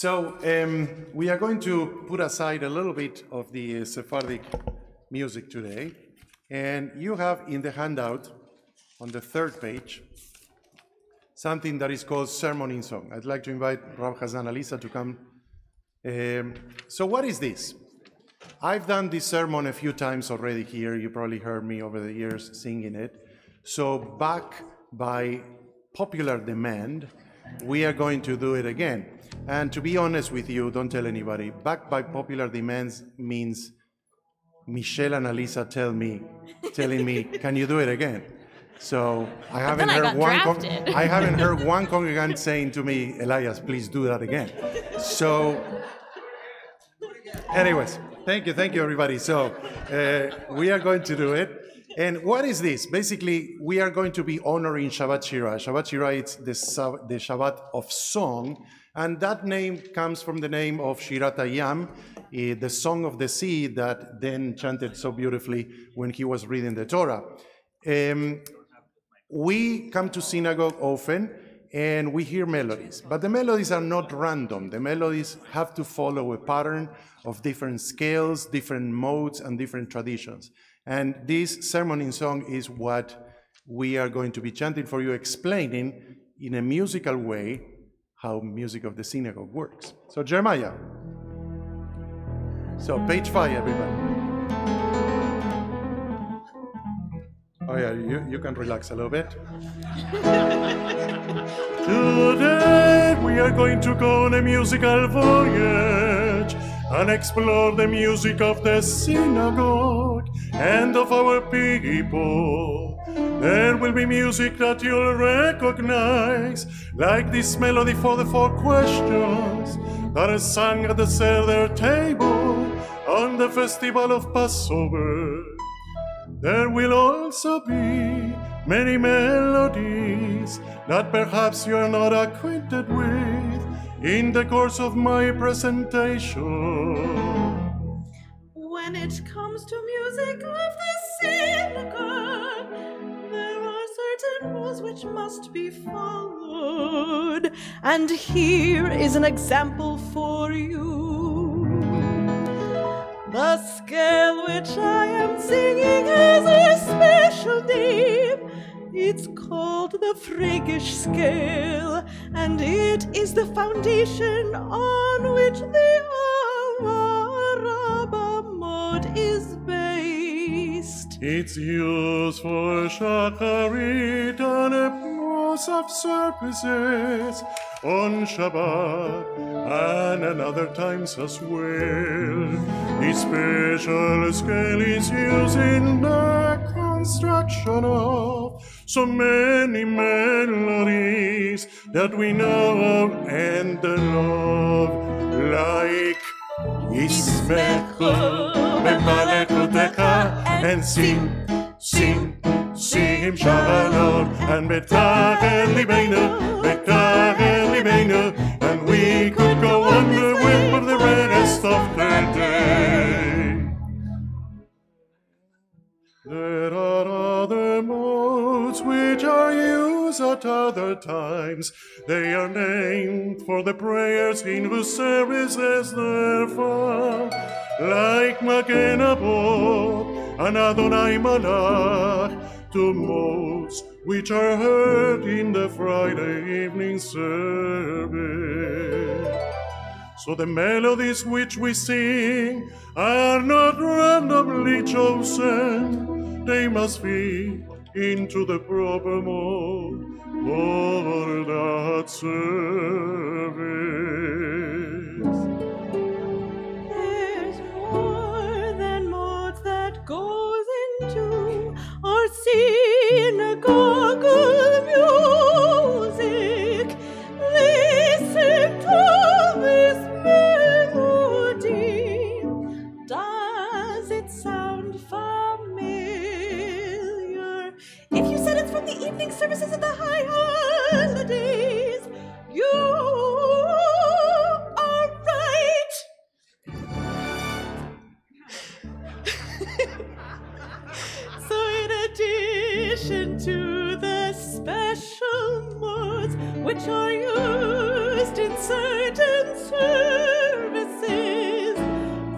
So um, we are going to put aside a little bit of the Sephardic music today, and you have in the handout on the third page something that is called sermon in song. I'd like to invite Rav Hazan Alisa to come. Um, so what is this? I've done this sermon a few times already here. You probably heard me over the years singing it. So back by popular demand, we are going to do it again. And to be honest with you, don't tell anybody. backed by popular demands means Michelle and Alisa tell me, telling me, "Can you do it again?" So I haven't heard got one. con- I haven't heard one congregant saying to me, "Elias, please do that again." So, anyways, thank you, thank you, everybody. So uh, we are going to do it. And what is this? Basically, we are going to be honoring Shabbat Shira. Shabbat Shira is the, Sab- the Shabbat of song, and that name comes from the name of Shirat Hayam, eh, the song of the sea that then chanted so beautifully when he was reading the Torah. Um, we come to synagogue often and we hear melodies, but the melodies are not random. The melodies have to follow a pattern of different scales, different modes, and different traditions. And this sermon in song is what we are going to be chanting for you, explaining in a musical way how music of the synagogue works. So, Jeremiah. So, page five, everybody. Oh, yeah, you, you can relax a little bit. Today we are going to go on a musical voyage and explore the music of the synagogue and of our people. There will be music that you'll recognize, like this melody for the four questions that is sung at the Seder table on the festival of Passover. There will also be many melodies that perhaps you are not acquainted with in the course of my presentation. When it comes to music of the synagogue, rules which must be followed. And here is an example for you. The scale which I am singing has a special name. It's called the Phrygish scale, and it is the foundation on which the Araba mode is based. It's used for shacharit Musaf services on Shabbat and at other times as well. This special scale is used in the construction of so many melodies that we know of and love, like Yismechu b'malekutecha and sing, sing, sing him shalom and betachel libeinu, betachel libeinu, and we could go on the the rest of the day. There are other modes which are used at other times. They are named for the prayers in whose services they're found, like Magen Avot and Adonai Malach, two modes which are heard in the Friday evening service. So the melodies which we sing are not randomly chosen, they must fit into the proper mode for that service. Addition to the special modes which are used in certain services.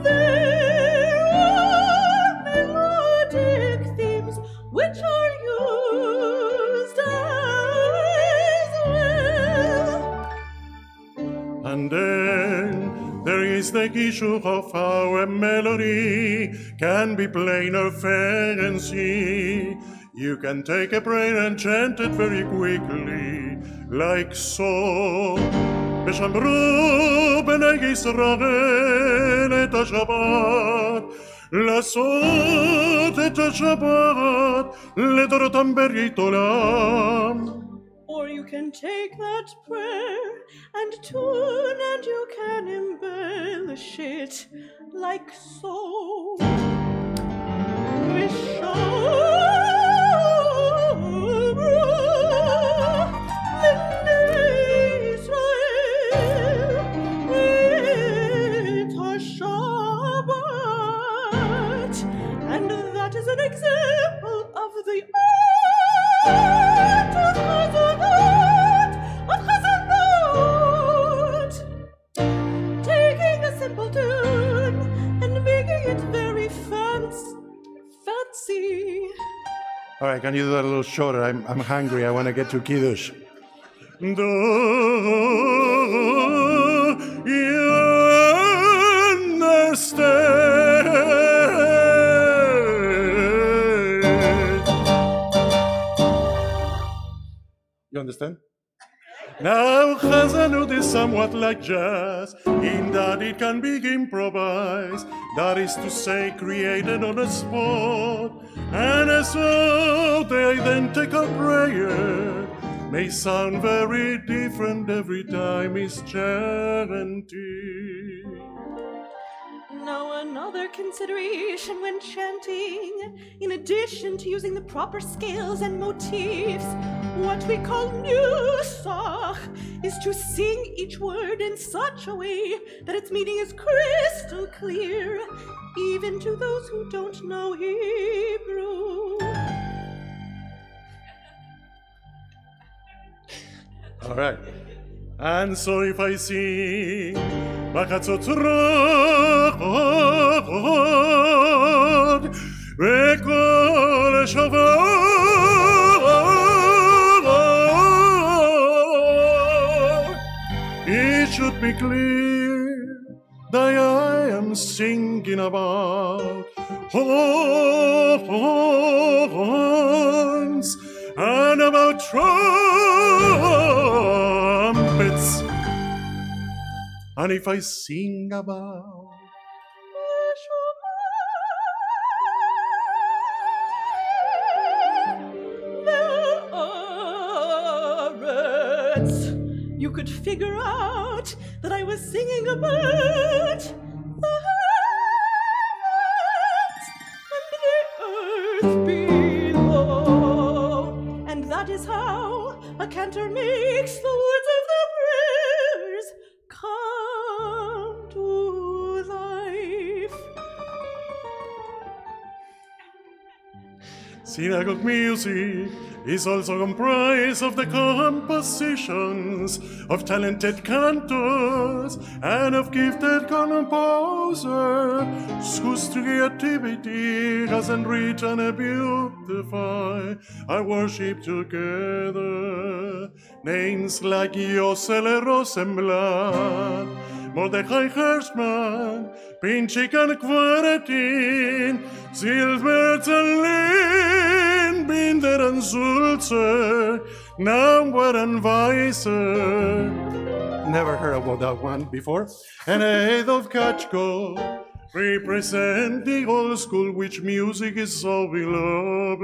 There are melodic themes which are used as well. And then there is the issue of how a melody can be plain or fancy. You can take a prayer and chant it very quickly, like so. ושמרו בני ישראל את השבת, לעשות את השבת לדורותם ברית עולם. Or you can take that prayer and tune and you can embellish it like so. And All right, can you do that a little shorter? I'm, I'm hungry. I want to get to Kiddush. You understand? Now Chazanut is somewhat like jazz. In that it can be improvised, that is to say, created on the spot, and so the identical prayer. May sound very different every time it's chanted. Now, another consideration when chanting, in addition to using the proper scales and motifs, what we call nusach, is to sing each word in such a way that its meaning is crystal clear, even to those who don't know Hebrew. All right. And so if I sing בחצוצרות בקול שבת, be clear that I am singing about horns and about trumpets. And if I sing about you could figure out singing about the heavens and the earth below. And that is how a cantor makes the words of the prayers come to life. Synagogue music is also comprised of the compositions of talented cantors and of gifted composers whose creativity has enriched and beautified our worship together. Names like Yosel Rosenblatt, Mordechai Hirschman, Pinchik and Kwartin, Silbert and Lynn, Never heard about that one before. And Adolf Katchko represent the old school which music is so beloved.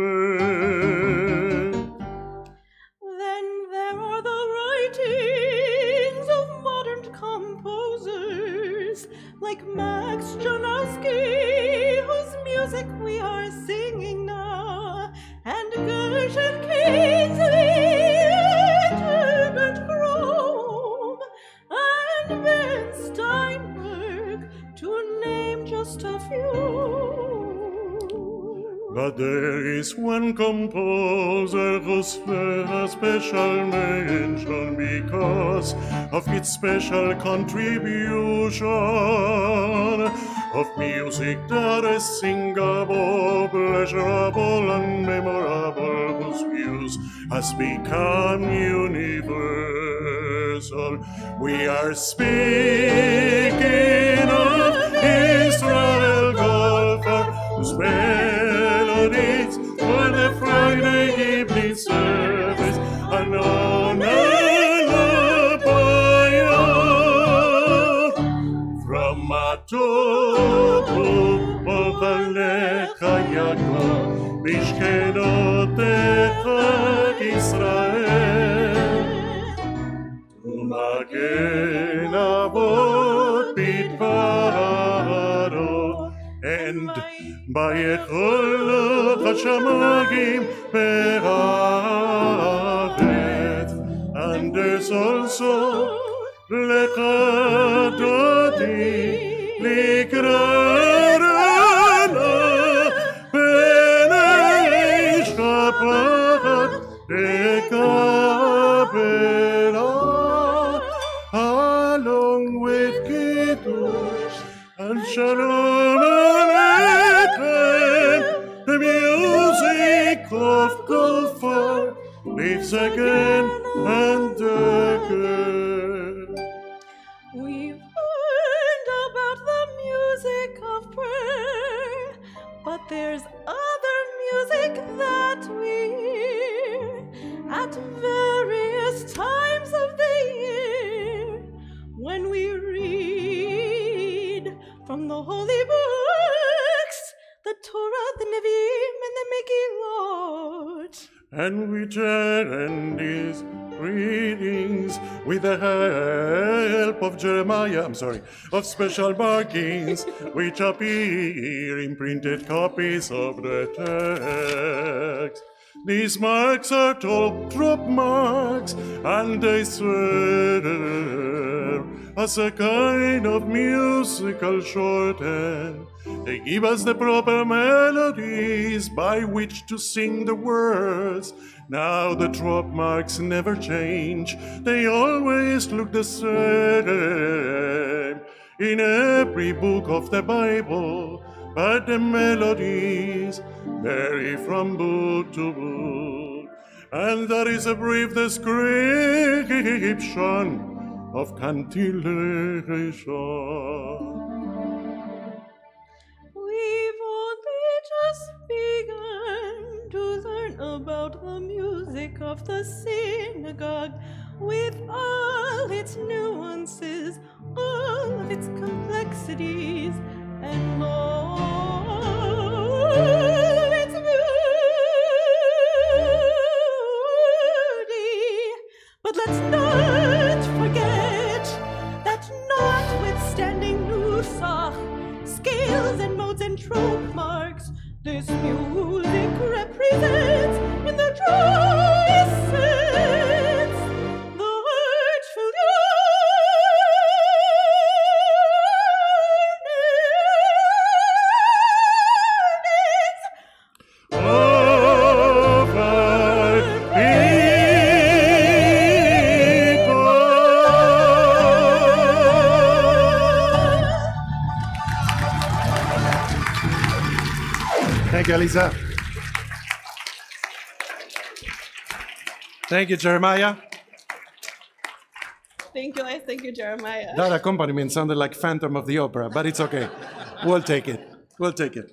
Then there are the writings of modern composers like Max Janowski, whose music we are But But there is one composer who's a special mention because of its special contribution. Of music that is singable, pleasurable, and memorable, whose views has become universal. We are speaking of Israel Goldfarb, whose melodies for the Friday evening service are known from Matopu Povalecha Yaakov Mishkenotecha Israel. Umagen Avot Bidvaro and Bayecholot Hashamagim Peravet and there's also Lekadoti Likrarana again and again. We've learned about the music of prayer, but there's other music that we hear at various times of the year when we read from the holy books, the Torah, the Nevi'im, and the Megillot. And we turn these readings with the help of Jeremiah, I'm sorry, of special markings which appear in printed copies of the text. These marks are called trope marks, and they serve as a kind of musical shorthand. They give us the proper melodies by which to sing the words. Now the trope marks never change, they always look the same in every book of the Bible. But the melodies vary from book to book, and there is a brief description of cantillation. About the music of the synagogue with all its nuances, all of its complexities, and all of its beauty. But let's not forget that notwithstanding Nusach, scales and modes and trope marks, this music represents in the truest Thank you, Elisa. Thank you, Jeremiah. Thank you, guys. Thank you, Jeremiah. That accompaniment sounded like Phantom of the Opera, but it's okay. We'll take it. We'll take it.